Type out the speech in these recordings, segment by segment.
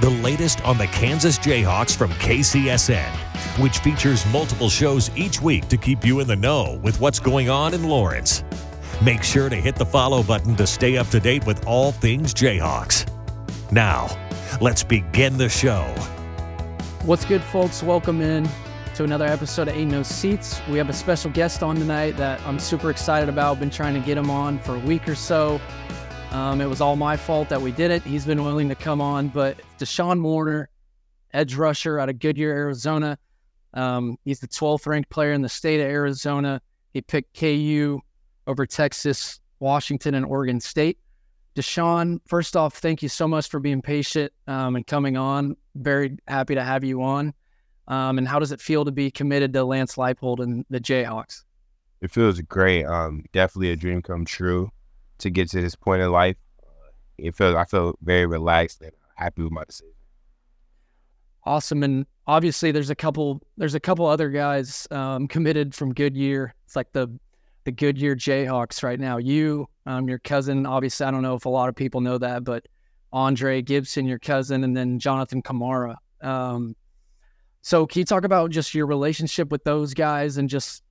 the latest on the Kansas Jayhawks from KCSN, which features multiple shows each week to keep you in the know with what's going on in Lawrence. Make sure to hit the follow button to stay up to date with all things Jayhawks. Now, let's begin the show. What's good, folks? Welcome in to another episode of Ain't No Seats. We have a special guest on tonight that I'm super excited about. Been trying to get him on for a week or so. Um, it was all my fault that we did it. He's been willing to come on, but Deshawn Warner, edge rusher out of Goodyear, Arizona. Um, he's the 12th ranked player in the state of Arizona. He picked KU over Texas, Washington, and Oregon State. Deshawn, first off, thank you so much for being patient um, and coming on. Very happy to have you on. Um, and how does it feel to be committed to Lance Leipold and the Jayhawks? It feels great. Um, definitely a dream come true to get to this point in life. It feels I feel very relaxed and happy with my decision. Awesome, and obviously there's a couple there's a couple other guys um, committed from Goodyear. It's like the the Goodyear Jayhawks right now. You, um, your cousin, obviously I don't know if a lot of people know that, but Aundre Gibson, your cousin, and then Jonathan Kamara. Um, so can you talk about just your relationship with those guys and just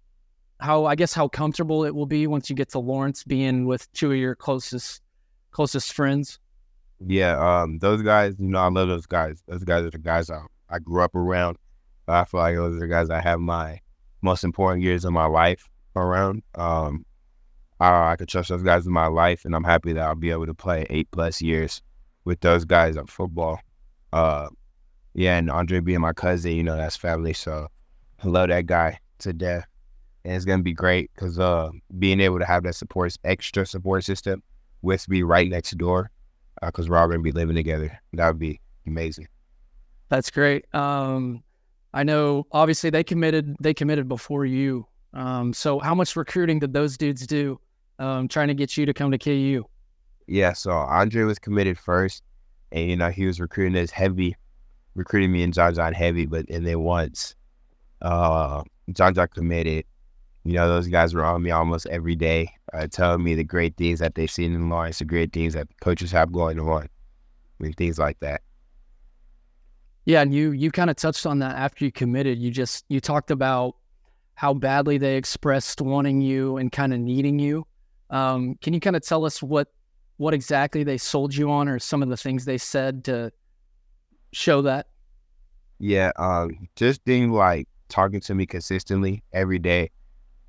how I guess how comfortable it will be once you get to Lawrence being with two of your closest closest friends? Yeah, um, those guys, you know, I love those guys. Those guys are the guys I, I grew up around. I feel like those are the guys I have my most important years of my life around. Um, I, I could trust those guys in my life, and I'm happy that I'll be able to play eight plus years with those guys on football. Uh, yeah, and Aundre being my cousin, you know, that's family. So I love that guy to death. And it's gonna be great because uh, being able to have that support, extra support system, with me right next door, because uh, we're all gonna be living together. That would be amazing. That's great. Um, I know. Obviously, they committed. They committed before you. Um, so, how much recruiting did those dudes do, um, trying to get you to come to KU? Yeah. So Aundre was committed first, and you know he was recruiting as heavy recruiting me and John John heavy, but and then once uh, John John committed, you know, those guys were on me almost every day, uh, telling me the great things that they've seen in Lawrence, the great things that coaches have going on, I mean, things like that. Yeah, and you you kind of touched on that after you committed. You just you talked about how badly they expressed wanting you and kind of needing you. Um, can you kind of tell us what what exactly they sold you on, or some of the things they said to show that? Yeah, um, just being like talking to me consistently every day,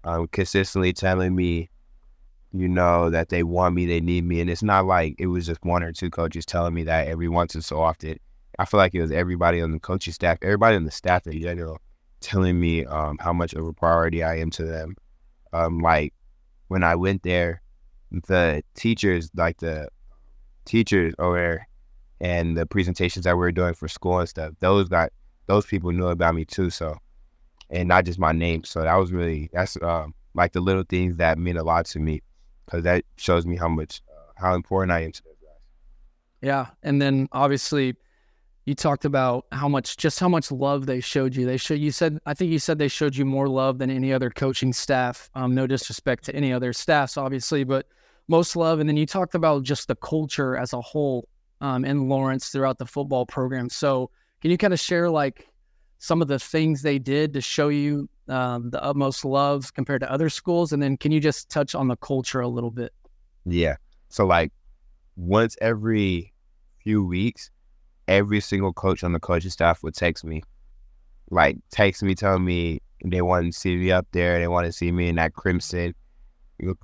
um, consistently telling me, you know, that they want me, they need me, and it's not like it was just one or two coaches telling me that every once and so often. I feel like it was everybody on the coaching staff, everybody on the staff in general, telling me um, how much of a priority I am to them. Um, like when I went there, the teachers, like the teachers over and the presentations that we were doing for school and stuff, those got those people knew about me too. So, and not just my name. So that was really that's um, like the little things that mean a lot to me because that shows me how much uh, how important I am to guys. Yeah, and then obviously you talked about how much just how much love they showed you. They showed you said I think you said they showed you more love than any other coaching staff. Um, no disrespect to any other staffs, obviously, but most love. And then you talked about just the culture as a whole um, in Lawrence throughout the football program. So can you kind of share like some of the things they did to show you um, the utmost love compared to other schools? And then can you just touch on the culture a little bit? Yeah. So like once every few weeks, every single coach on the coaching staff would text me, like text me, tell me they want to see me up there. They want to see me in that crimson,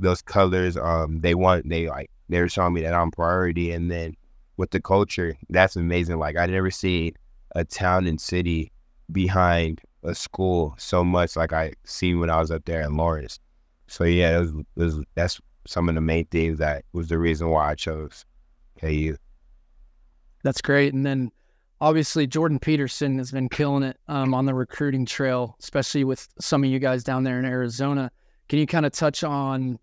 those colors. Um, they want they like they were showing me that I'm priority. And then with the culture, that's amazing. Like I never see a town and city behind a school so much like I seen when I was up there in Lawrence. So yeah, it was, it was, that's some of the main things that was the reason why I chose KU. That's great. And then obviously Jordan Peterson has been killing it um, on the recruiting trail, especially with some of you guys down there in Arizona. Can you kind of touch on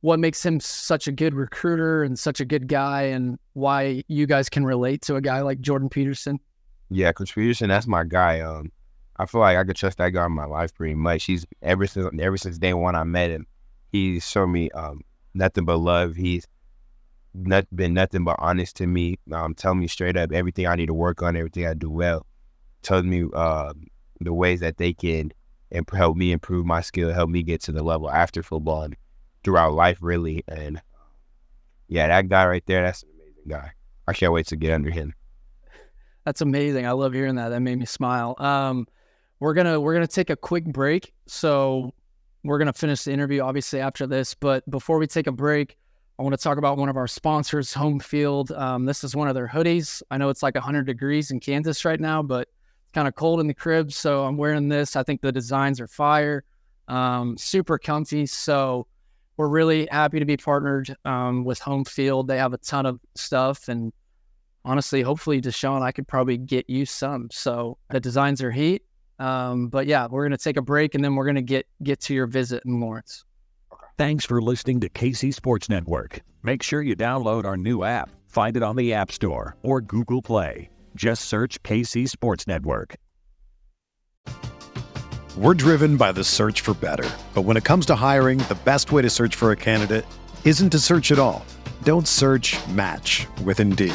what makes him such a good recruiter and such a good guy, and why you guys can relate to a guy like Jordan Peterson? Yeah, Peterson, that's my guy. Um, I feel like I could trust that guy in my life pretty much. He's ever since ever since day one I met him, he's shown me um, nothing but love. He's not been nothing but honest to me. Um, telling me straight up everything I need to work on, everything I do well. Telling me uh, the ways that they can and help me improve my skill, help me get to the level after football and throughout life, really. And yeah, that guy right there, that's an amazing guy. I can't wait to get under him. That's amazing. I love hearing that. That made me smile. Um, we're gonna we're gonna take a quick break. So we're gonna finish the interview obviously after this. But before we take a break, I want to talk about one of our sponsors, Home Field. Um, this is one of their hoodies. I know it's like 100 degrees in Kansas right now, but it's kind of cold in the crib. So I'm wearing this. I think the designs are fire, um, super comfy. So we're really happy to be partnered um, with Home Field. They have a ton of stuff. And honestly, hopefully, Deshawn, I could probably get you some. So the designs are heat. Um, but yeah, we're going to take a break and then we're going to get get to your visit in Lawrence. Thanks for listening to KC Sports Network. Make sure you download our new app. Find it on the App Store or Google Play. Just search KC Sports Network. We're driven by the search for better. But when it comes to hiring, the best way to search for a candidate isn't to search at all. Don't search match with Indeed.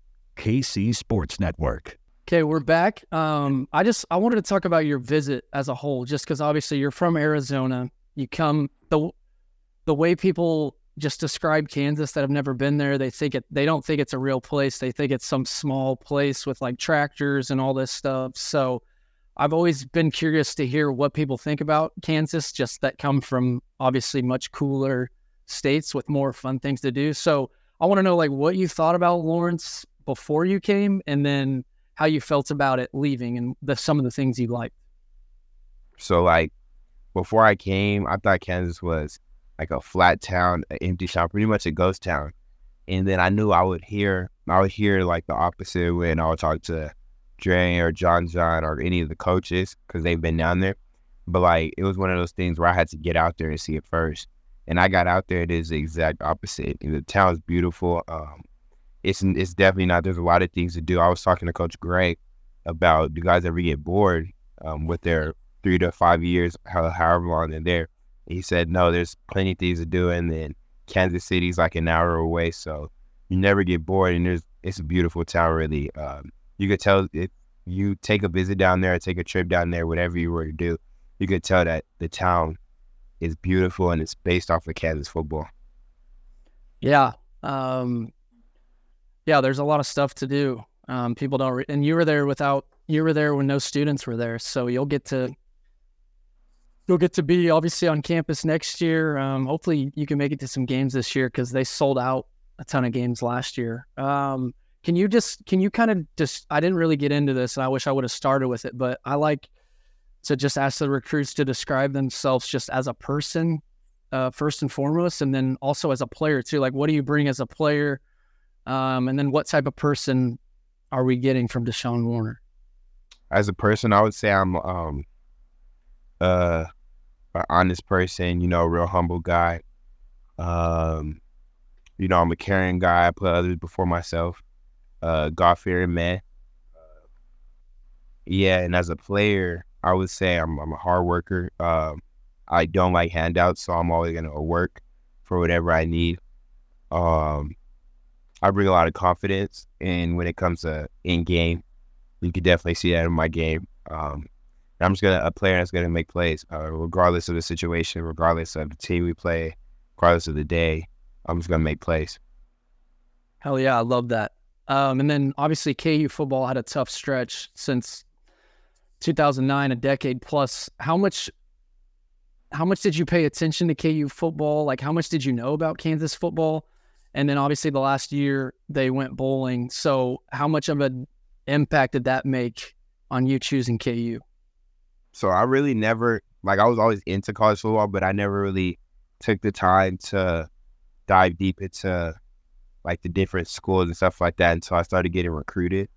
KC Sports Network. Okay, we're back. Um, I just I wanted to talk about your visit as a whole, just because obviously you're from Arizona. You come the the way people just describe Kansas that have never been there. They think it. They don't think it's a real place. They think it's some small place with like tractors and all this stuff. So I've always been curious to hear what people think about Kansas, just that come from obviously much cooler states with more fun things to do. So I want to know like what you thought about Lawrence before you came, and then how you felt about it leaving, and the some of the things you liked. So like before I came, I thought Kansas was like a flat town, an empty town, pretty much a ghost town. And then I knew I would hear, I would hear like the opposite when I would talk to Dre or John John or any of the coaches because they've been down there. But like it was one of those things where I had to get out there and see it first. And I got out there, it is the exact opposite. And the town's beautiful. Um, it's it's definitely not. There's a lot of things to do. I was talking to Coach Greg about do guys ever get bored um, with their three to five years, however long they're there. He said no. There's plenty of things to do, and then Kansas City's like an hour away, so you never get bored. And there's it's a beautiful town, really. Um, you could tell if you take a visit down there, take a trip down there, whatever you were to do, you could tell that the town is beautiful and it's based off of Kansas football. Yeah. Um, yeah, there's a lot of stuff to do. Um, people don't, re- and you were there without, you were there when no students were there. So you'll get to, you'll get to be obviously on campus next year. Um, hopefully you can make it to some games this year because they sold out a ton of games last year. Um, can you just can you kind of just I didn't really get into this and I wish I would have started with it, but I like to just ask the recruits to describe themselves just as a person uh, first and foremost, and then also as a player too. Like, what do you bring as a player, um, and then what type of person are we getting from Deshawn Warner? As a person, I would say I'm um, uh, an honest person. You know, a real humble guy. Um, you know, I'm a caring guy. I put others before myself uh, God fearing man. Uh, yeah, and as a player, I would say I'm, I'm a hard worker. Um, I don't like handouts, so I'm always gonna work for whatever I need. Um, I bring a lot of confidence, and when it comes to in game, you can definitely see that in my game. Um, I'm just gonna a player that's gonna make plays, uh, regardless of the situation, regardless of the team we play, regardless of the day. I'm just gonna make plays. Hell yeah, I love that. Um, and then obviously KU football had a tough stretch since 2009, a decade plus. How much, how much did you pay attention to KU football? Like, how much did you know about Kansas football? And then obviously the last year they went bowling. So how much of an impact did that make on you choosing KU? So I really never like I was always into college football, but I never really took the time to dive deep into like the different schools and stuff like that until I started getting recruited.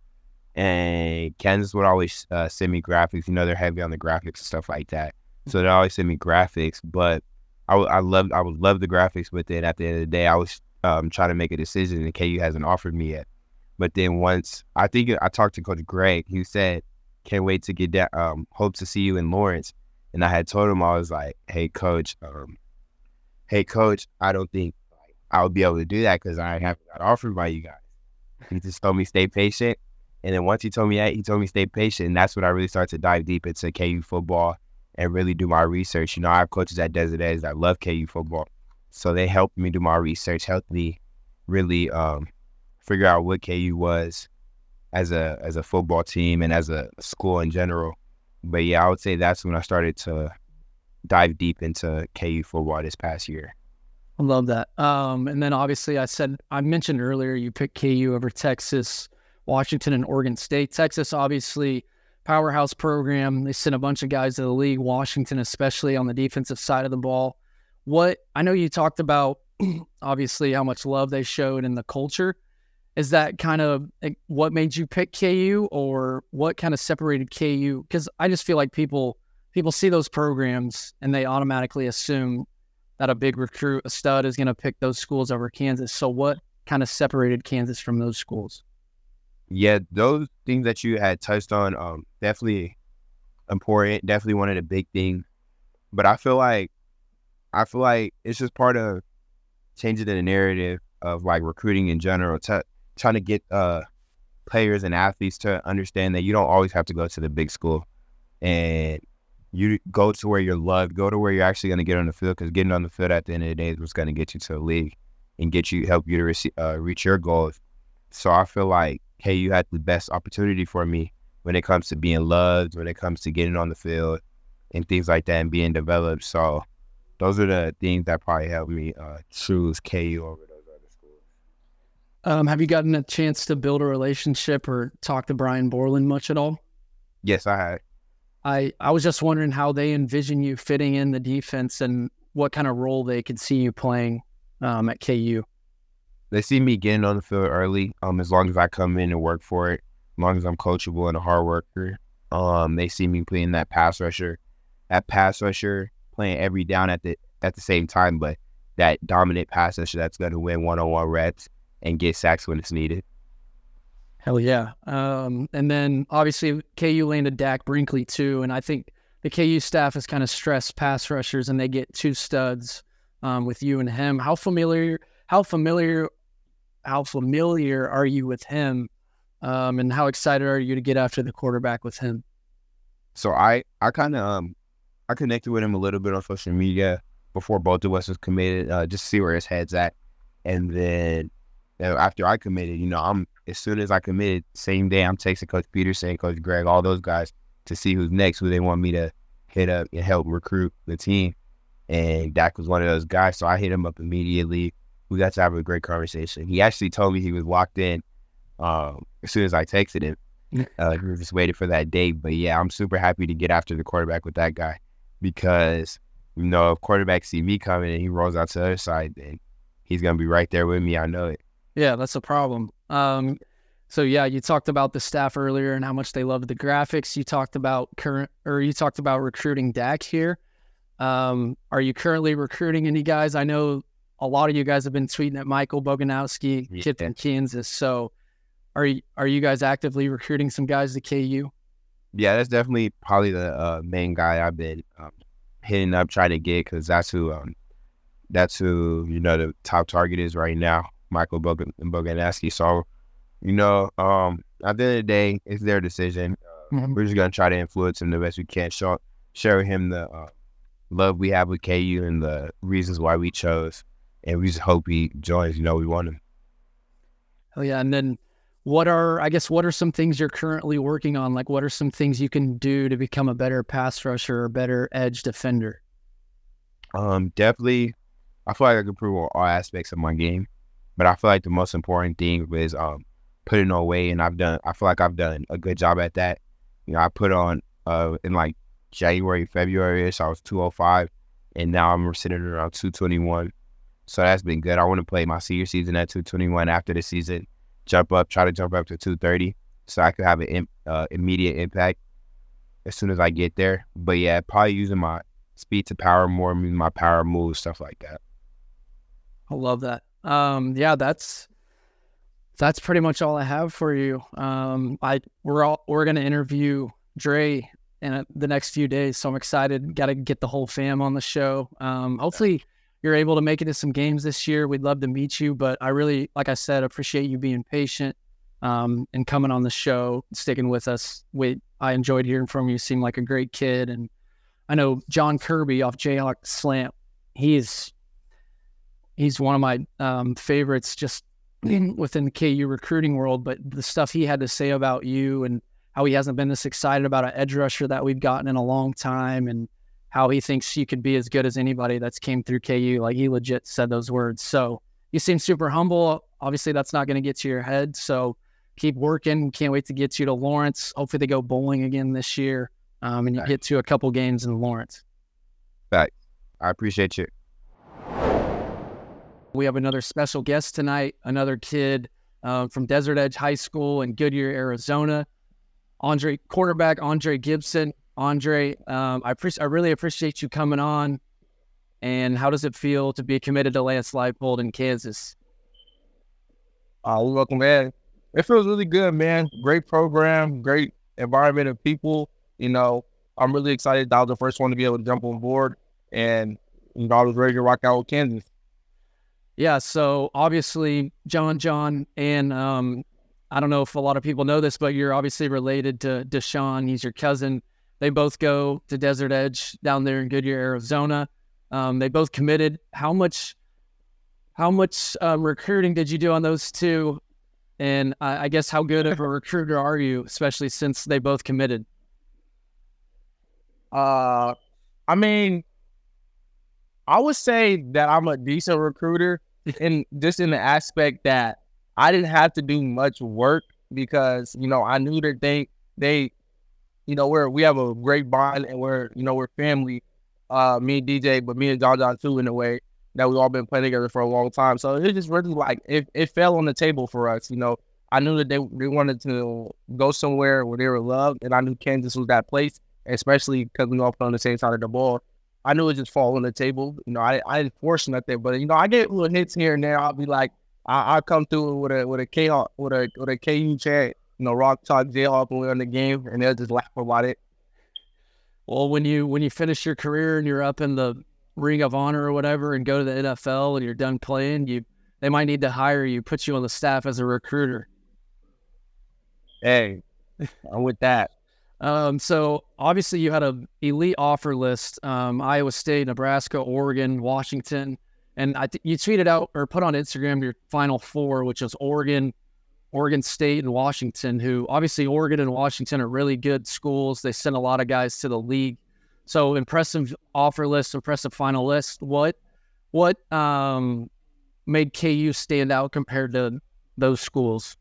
And Kansas would always uh, send me graphics. You know, they're heavy on the graphics and stuff like that. So they always send me graphics. But I, I loved I would love the graphics, but then at the end of the day, I was um, trying to make a decision, and KU hasn't offered me yet. But then once I think I talked to Coach Greg, he said, "Can't wait to get that. Um, hope to see you in Lawrence." And I had told him I was like, "Hey, Coach, um, hey, Coach, I don't think I would be able to do that because I haven't got offered by you guys. He just told me stay patient. And then once he told me that, he told me stay patient. And that's when I really started to dive deep into KU football and really do my research. You know, I have coaches at Desert Edge that love KU football. So they helped me do my research, helped me really um, figure out what KU was as a as a football team and as a school in general. But yeah, I would say that's when I started to dive deep into KU football this past year. I love that. Um, and then obviously, I said I mentioned earlier you picked KU over Texas, Washington, and Oregon State. Texas, obviously, powerhouse program. They sent a bunch of guys to the league. Washington, especially on the defensive side of the ball. What I know you talked about, obviously, how much love they showed in the culture. Is that kind of what made you pick KU, or what kind of separated KU? Because I just feel like people people see those programs and they automatically assume that a big recruit, a stud, is going to pick those schools over Kansas. So, what kind of separated Kansas from those schools? Yeah, those things that you had touched on, um, definitely important. Definitely one of the big things. But I feel like, I feel like it's just part of changing the narrative of like recruiting in general, t- trying to get uh, players and athletes to understand that you don't always have to go to the big school, and you go to where you're loved, go to where you're actually going to get on the field because getting on the field at the end of the day is what's going to get you to the league and get you help you to rec- uh, reach your goals. So I feel like hey, you had the best opportunity for me when it comes to being loved, when it comes to getting on the field and things like that and being developed. So those are the things that probably helped me uh, choose KU over those other schools. Um, have you gotten a chance to build a relationship or talk to Brian Borland much at all? Yes, I had. I, I was just wondering how they envision you fitting in the defense and what kind of role they could see you playing um, at KU. They see me getting on the field early. Um, as long as I come in and work for it, as long as I'm coachable and a hard worker. Um, they see me playing that pass rusher, that pass rusher playing every down at the at the same time, but that dominant pass rusher that's going to win one on one reps and get sacks when it's needed. Hell yeah. Um, and then obviously KU landed Dak Brinkley too, and I think the KU staff has kind of stressed pass rushers, and they get two studs um, with you and him. How familiar? How familiar? How familiar are you with him? Um, and how excited are you to get after the quarterback with him? So I I kind of um I connected with him a little bit on social media before both of us was committed, uh, just to see where his head's at, and then you know, after I committed, you know, I'm as soon as I committed, same day I'm texting Coach Peterson, Coach Greg, all those guys to see who's next, who they want me to hit up and help recruit the team. And Dak was one of those guys, so I hit him up immediately. We got to have a great conversation. He actually told me he was locked in um, as soon as I texted him. Uh, we just waiting for that date. But yeah, I'm super happy to get after the quarterback with that guy because you know if quarterback see me coming and he rolls out to the other side, then he's gonna be right there with me. I know it. Yeah, that's a problem. Um, so yeah, you talked about the staff earlier and how much they love the graphics. You talked about current, or you talked about recruiting Dak here. Um, are you currently recruiting any guys? I know a lot of you guys have been tweeting at Michael Boganowski, Yeah. kid from Kansas. So are you are you guys actively recruiting some guys to KU? Yeah, that's definitely probably the uh, main guy I've been um, hitting up trying to get because that's who um, that's who you know the top target is right now, Michael Bogan- Boganowski. So you know, um, at the end of the day, it's their decision. Uh, Mhm. We're just gonna try to influence him the best we can. Show share with him the uh, love we have with KU and the reasons why we chose, and we just hope he joins. You know, we want him. Oh yeah, and then what are I guess what are some things you're currently working on? Like what are some things you can do to become a better pass rusher or better edge defender? Um, definitely, I feel like I can improve on all aspects of my game, but I feel like the most important thing was um putting weight, and I've done. I feel like I've done a good job at that. You know, I put on uh in like January, February ish, I was two hundred five, and now I'm sitting around two twenty one. So that's been good. I want to play my senior season at two twenty one after the season, jump up, try to jump up to two thirty, so I could have an uh, immediate impact as soon as I get there. But yeah, probably using my speed to power more, my power moves, stuff like that. I love that. Um, yeah, that's that's pretty much all I have for you. Um, I we're all we're gonna interview Dre in the next few days, so I'm excited. Got to get the whole fam on the show. Um, hopefully you're able to make it to some games this year. We'd love to meet you, but I really, like I said, appreciate you being patient um, and coming on the show, sticking with us. We I enjoyed hearing from you. Seem like a great kid, and I know John Kirby off Jayhawk Slant. He's he's one of my um, favorites just in, within the KU recruiting world. But the stuff he had to say about you and how he hasn't been this excited about an edge rusher that we've gotten in a long time, and how he thinks you could be as good as anybody that's came through KU. Like he legit said those words. So you seem super humble. Obviously, that's not going to get to your head. So keep working. Can't wait to get you to Lawrence. Hopefully, they go bowling again this year, um, and you Right. get to a couple games in Lawrence. I appreciate you. We have another special guest tonight, another kid uh, from Desert Edge High School in Goodyear, Arizona. Aundre, quarterback Aundre Gibson. Aundre, um, I, appreciate, I really appreciate you coming on. And how does it feel to be committed to Lance Leipold in Kansas? Uh, we welcome, man. It feels really good, man. Great program, great environment of people. You know, I'm really excited that I was the first one to be able to jump on board, and you know, I was ready to rock out with Kansas. Yeah, so obviously John John and um, I don't know if a lot of people know this, but you're obviously related to Deshawn. He's your cousin. They both go to Desert Edge down there in Goodyear, Arizona. Um, they both committed. How much? How much um, recruiting did you do on those two? And I, I guess how good of a recruiter are you, especially since they both committed? Uh, I mean, I would say that I'm a decent recruiter, and just in the aspect that I didn't have to do much work because you know I knew that they they, you know, we're we have a great bond and we're you know we're family. Uh, me and DJ, but me and John John too in a way that we've all been playing together for a long time. So it just really like it, it fell on the table for us. You know, I knew that they they wanted to go somewhere where they were loved, and I knew Kansas was that place, especially because we all play on the same side of the ball. I knew it just fall on the table. You know, I I didn't force nothing, but you know, I get little hits here and there. I'll be like, I, will come through with a with a K with a with a KU chant, you know, rock chalk Jayhawk when we're in the game, and they'll just laugh about it. Well, when you when you finish your career and you're up in the Ring of Honor or whatever, and go to the NFL and you're done playing, you they might need to hire you, put you on the staff as a recruiter. Hey, I'm with that. Um, so obviously you had an elite offer list: um, Iowa State, Nebraska, Oregon, Washington, and I th- you tweeted out or put on Instagram your final four, which was Oregon, Oregon State, and Washington. Who obviously Oregon and Washington are really good schools. They send a lot of guys to the league. So impressive offer list, impressive final list. What what um, made KU stand out compared to those schools?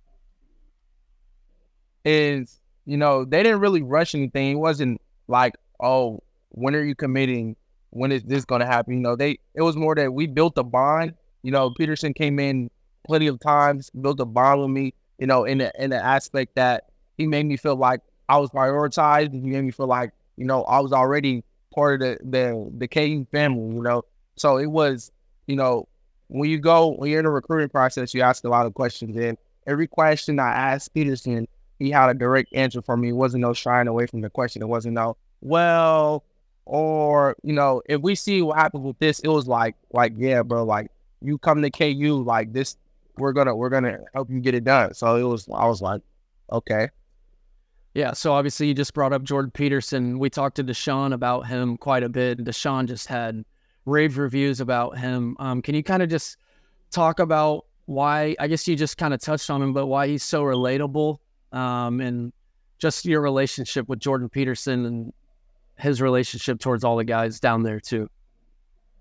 Is you know, they didn't really rush anything. It wasn't like, oh, when are you committing? When is this going to happen? You know, they it was more that we built a bond. You know, Peterson came in plenty of times, built a bond with me. You know, in the in the aspect that he made me feel like I was prioritized. He made me feel like you know I was already part of the the the KU family. You know, so it was you know when you go when you're in a recruiting process, you ask a lot of questions, and every question I asked Peterson, he had a direct answer for me. It wasn't no shying away from the question. It wasn't no, well, or you know, if we see what happens with this, it was like, like, yeah, bro, like you come to KU, like this, we're gonna, we're gonna help you get it done. So it was, I was like, okay. Yeah, so obviously you just brought up Jordan Peterson. We talked to Deshawn about him quite a bit. Deshawn just had rave reviews about him. Um, can you kind of just talk about why? I guess you just kind of touched on him, but why he's so relatable um, and just your relationship with Jordan Peterson and his relationship towards all the guys down there too.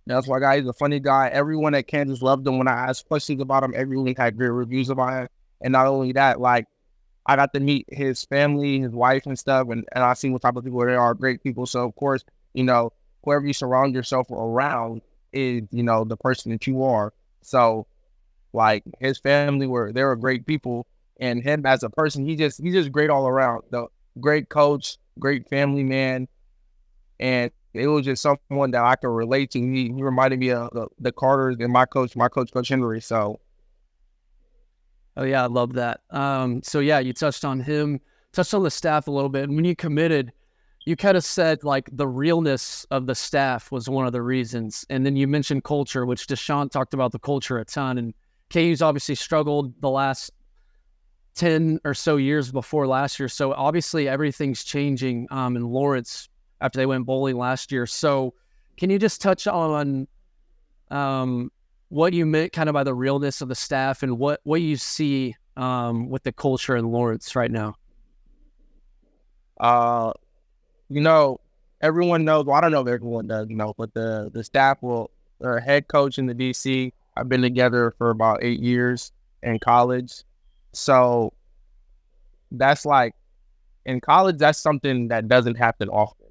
That's why guy he's a funny guy. Everyone at Kansas loved him when I asked questions about him. Everyone had great reviews about him. And not only that, like I got to meet his family, his wife and stuff, and, and I seen what type of people they are, great people. So of course, you know, whoever you surround yourself around is, you know, the person that you are. So like his family were they were great people and him as a person, he just he's just great all around. The great coach, great family man, and it was just someone that I could relate to. He, he reminded me of the, the Carters and my coach, my coach, Coach Henry. So, oh yeah, I love that. Um, so yeah, you touched on him, touched on the staff a little bit, and when you committed, you kind of said like the realness of the staff was one of the reasons, and then you mentioned culture, which Deshawn talked about the culture a ton, and KU's obviously struggled the last 10 or so years before last year. So obviously everything's changing um, in Lawrence after they went bowling last year. So can you just touch on um, what you meant kind of by the realness of the staff and what, what you see um, with the culture in Lawrence right now? Uh, you know, everyone knows, well, I don't know if everyone does, you know, but the, the staff will, their head coach in the DC, I've been together for about eight years in college so that's like in college, that's something that doesn't happen often.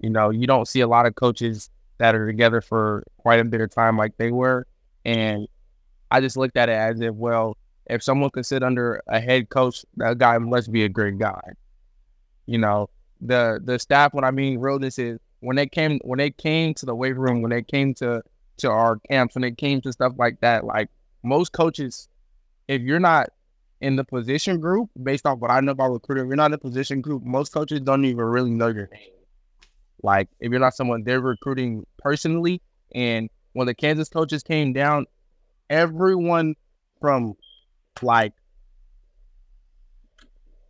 You know, you don't see a lot of coaches that are together for quite a bit of time like they were. And I just looked at it as if, well, if someone could sit under a head coach, that guy must be a great guy. You know, the the staff, what I mean realness is when they came when they came to the weight room, when they came to to our camps, when they came to stuff like that, like most coaches, if you're not in the position group, based off what I know about recruiting, if you're not in the position group, most coaches don't even really know your name. Like if you're not someone they're recruiting personally, and when the Kansas coaches came down, everyone from like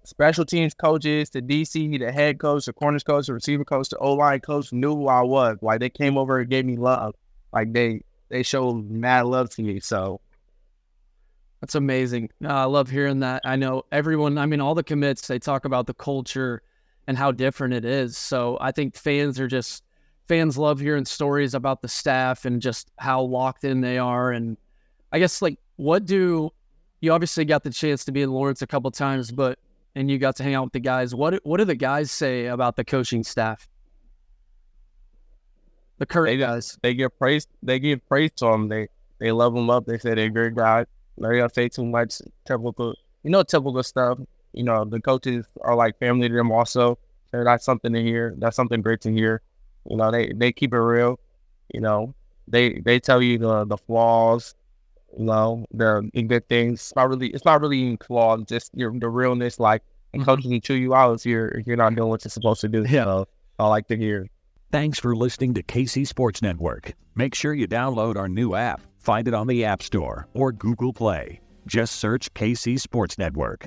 special teams coaches, the DC, the head coach, the corners coach, the receiver coach, the O line coach knew who I was. Like they came over and gave me love. Like they they showed mad love to me. So that's amazing. Uh, I love hearing that. I know everyone. I mean, all the commits they talk about the culture and how different it is. So I think fans are just fans love hearing stories about the staff and just how locked in they are. And I guess like what do you obviously got the chance to be in Lawrence a couple times, but and you got to hang out with the guys. What what do the guys say about the coaching staff? The current they, guys. They give praise. They give praise to them. They they love them up. They say they're great guys. They don't say too much typical, you know, typical stuff. You know, the coaches are like family to them. Also, so that's something to hear. That's something great to hear. You know, they they keep it real. You know, they they tell you the the flaws. You know, the good things. It's not really it's not really flaws. Just your the realness. Like mm-hmm. coaches can chew you out if you're if you're not doing what you're supposed to do. Yeah, so I like to hear. Thanks for listening to KC Sports Network. Make sure you download our new app. Find it on the App Store or Google Play. Just search KC Sports Network.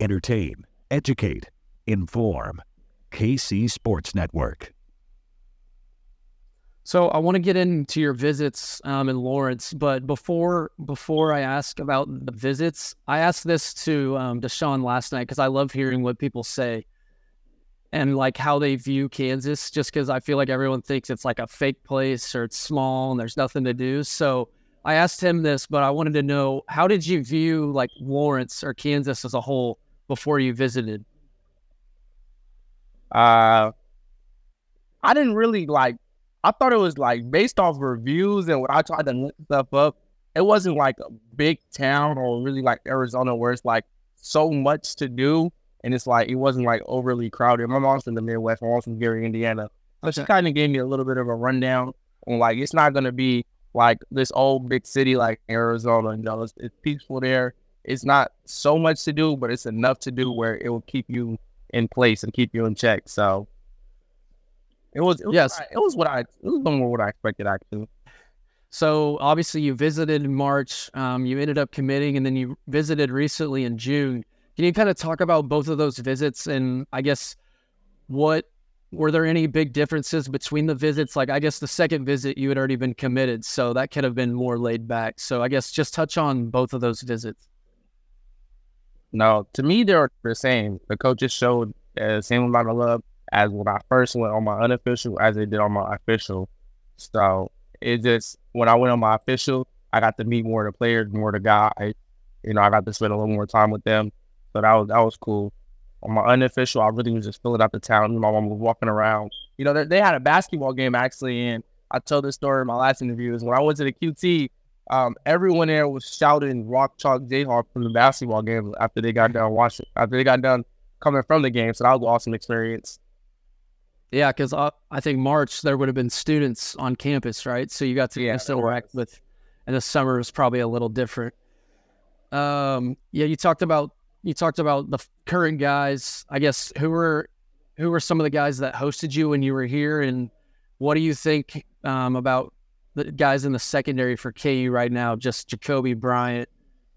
entertain, educate, inform. KC Sports Network. So I want to get into your visits um, in Lawrence, but before before I ask about the visits, I asked this to um, Deshawn last night because I love hearing what people say and like how they view Kansas. Just because I feel like everyone thinks it's like a fake place or it's small and there's nothing to do. So I asked him this, but I wanted to know how did you view like Lawrence or Kansas as a whole before you visited? Uh, I didn't really like. I thought it was like based off reviews and when I tried to look stuff up, it wasn't like a big town or really like Arizona where it's like so much to do and it's like it wasn't like overly crowded. My mom's from the Midwest, my mom's from Gary, Indiana, so she kind of gave me a little bit of a rundown on like it's not gonna be like this old big city like Arizona. You know, it's, it's peaceful there it's not so much to do, but it's enough to do where it will keep you in place and keep you in check. So it was, it was yes, it was what I it was more what I expected actually. So obviously you visited in March, um, you ended up committing, and then you visited recently in June. Can you kind of talk about both of those visits and I guess what were there any big differences between the visits? Like I guess the second visit you had already been committed, so that could have been more laid back. So I guess just touch on both of those visits. No, to me they're the same. The coaches showed the same amount of love as when I first went on my unofficial as they did on my official. So it just when I went on my official, I got to meet more of the players, more of the guys. You know, I got to spend a little more time with them. So that was that was cool. On my unofficial, I really was just filling out the town. My mom was walking around. You know, they, they had a basketball game actually, and I told this story in my last interview. Is when I went to the QT, um, everyone there was shouting "Rock Chalk Jayhawk" from the basketball game after they got done watching. After they got done coming from the game, so that was an awesome experience. Yeah, because I, I think March there would have been students on campus, right? So you got to yeah, interact with, and the summer is probably a little different. Um, yeah, you talked about you talked about the current guys. I guess who were who were some of the guys that hosted you when you were here, and what do you think um, about the guys in the secondary for KU right now, just Jacoby Bryant,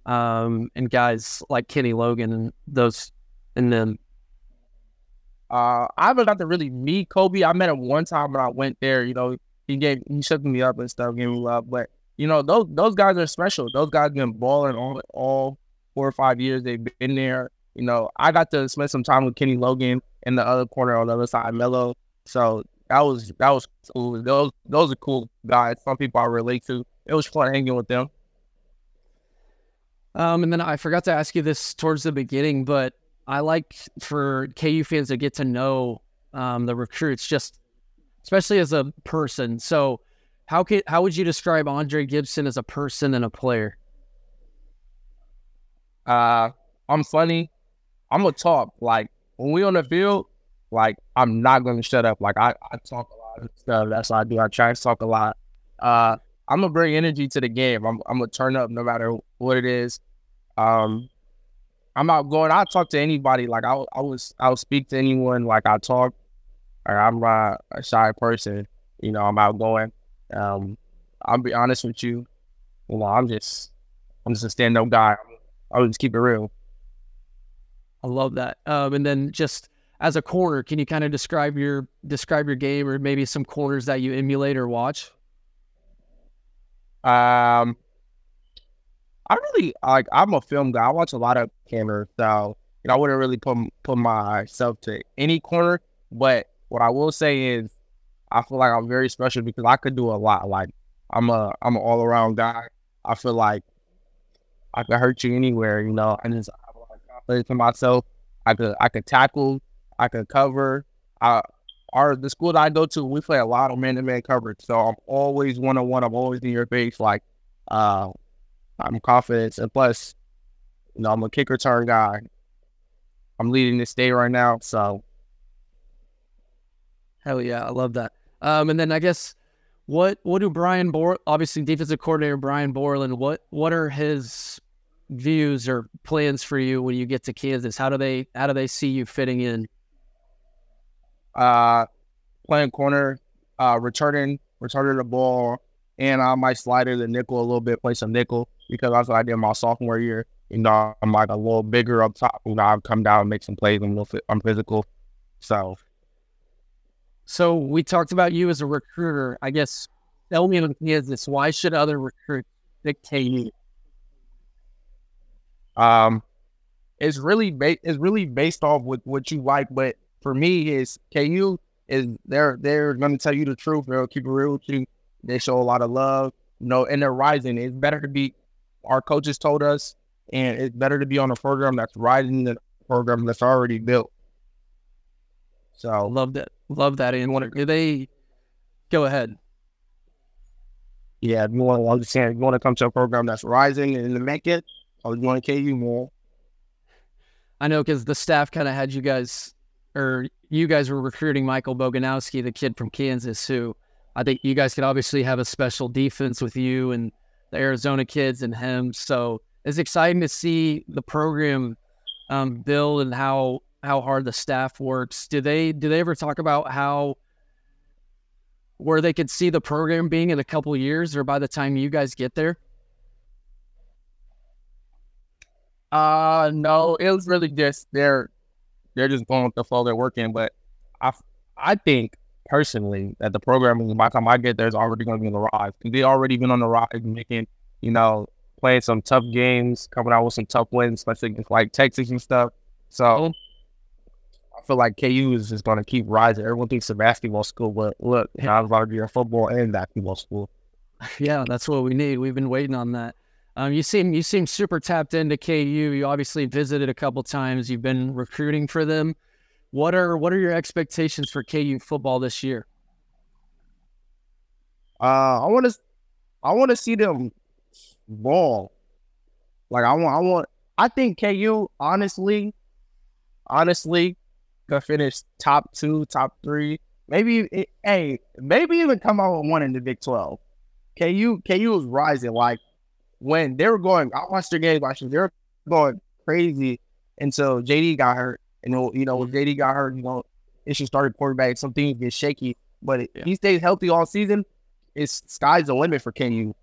um, and guys like Kenny Logan and those, and then. Uh, I haven't got to really meet Cobee. I met him one time when I went there. You know, he gave he shook me up and stuff, gave me love. But you know, those those guys are special. Those guys been balling all all four or five years they've been there. You know, I got to spend some time with Kenny Logan in the other corner on the other side, Mello. So that was that was cool. Those those are cool guys. Some people I relate to. It was fun hanging with them. Um, and then I forgot to ask you this towards the beginning, but I like for KU fans to get to know um, the recruits, just especially as a person. So, how could how would you describe Aundre Gibson as a person and a player? Uh, I'm funny. I'm gonna talk. Like when we on the field, like I'm not gonna shut up. Like I, I talk a lot of stuff. That's what I do. I try to talk a lot. Uh, I'm gonna bring energy to the game. I'm, I'm gonna turn up no matter what it is. Um, I'm out going. I talk to anybody. Like I, I was, I'll speak to anyone. Like I talk. I'm not a shy person. You know, I'm outgoing. Um, I'll be honest with you. You know, I'm just, I'm just a stand up guy. I'll just keep it real. I love that. Um, and then just as a corner, can you kind of describe your describe your game or maybe some corners that you emulate or watch? Um, I really like. I'm a film guy. I watch a lot of corners, so you know I wouldn't really put put myself to any corner. But what I will say is, I feel like I'm very special because I could do a lot. Like I'm a I'm an all around guy. I feel like I could hurt you anywhere. You know, And it's I just have a lot of confidence in myself. I could I could tackle. I can cover. I our the school that I go to, we play a lot of man to man coverage. So I'm always one on one. I'm always in your face. Like, uh, I'm confident, and plus, you know, I'm a kick return guy. I'm leading this day right now, so hell yeah, I love that. Um, and then I guess what what do Brian Bor obviously defensive coordinator Brian Borland what what are his views or plans for you when you get to Kansas? How do they how do they see you fitting in? Uh, playing corner, uh, returning returning the ball, and I might slide the nickel a little bit, play some nickel because that's what I did my sophomore year. You know, I'm like a little bigger up top. You know, I come down and make some plays. I'm, little, I'm physical, so. So we talked about you as a recruiter. I guess tell me is this: why should other recruits dictate you? Um, it's really ba- it's really based off with what you like, but for me is KU is they're they're gonna tell you the truth. They'll keep it real with you. They show a lot of love, you know, and they're rising. It's better to be our coaches told us, and it's better to be on a program that's rising than a program that's already built. So love that. Love that. And what do they go ahead? Yeah, you want to understand. You want to come to a program that's rising and to make it, or you want to KU more. I know because the staff kind of had you guys or you guys were recruiting Michael Boganowski, the kid from Kansas, who I think you guys could obviously have a special defense with you and the Arizona kids and him. So it's exciting to see the program um, build and how how hard the staff works. Do they do they ever talk about how where they could see the program being in a couple years or by the time you guys get there? Uh no, it was really just their they're just going with the flow they're working. But I, I think personally that the program, by the time I get there, is already going to be on the rise. They already been on the rise, making you know playing some tough games, coming out with some tough wins, especially against like Texas and stuff. So mm-hmm. I feel like KU is just going to keep rising. Everyone thinks it's a basketball school, but look, you know, I was about to be a football and basketball school. Yeah, that's what we need. We've been waiting on that. Um, you seem you seem super tapped into KU. You obviously visited a couple times. You've been recruiting for them. What are what are your expectations for KU football this year? Uh, I want to I want to see them ball. Like I want I want I think KU honestly, honestly, could finish top two, top three, maybe it, hey, maybe even come out with one in the Big Twelve. KU KU is rising. Like when they were going, I watched their game last year. They were going crazy until JD got hurt. And you know, when mm-hmm. JD got hurt, you know, issues started quarterback. Some things get shaky, but yeah. he stays healthy all season. It's sky's the limit for KU.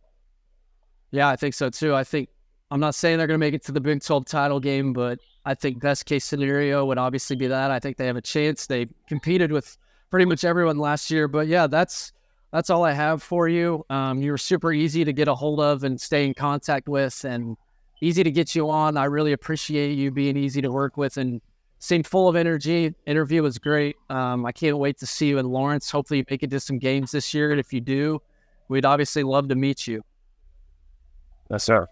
Yeah, I think so too. I think I'm not saying they're going to make it to the Big 12 title game, but I think best case scenario would obviously be that. I think they have a chance. They competed with pretty much everyone last year, but yeah, that's that's all I have for you. Um, you were super easy to get a hold of and stay in contact with, and easy to get you on. I really appreciate you being easy to work with and seemed full of energy. Interview was great. Um, I can't wait to see you in Lawrence. Hopefully, you make it to some games this year. And if you do, we'd obviously love to meet you. Yes, sir.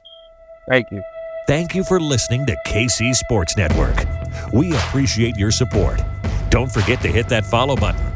Thank you. Thank you for listening to KC Sports Network. We appreciate your support. Don't forget to hit that follow button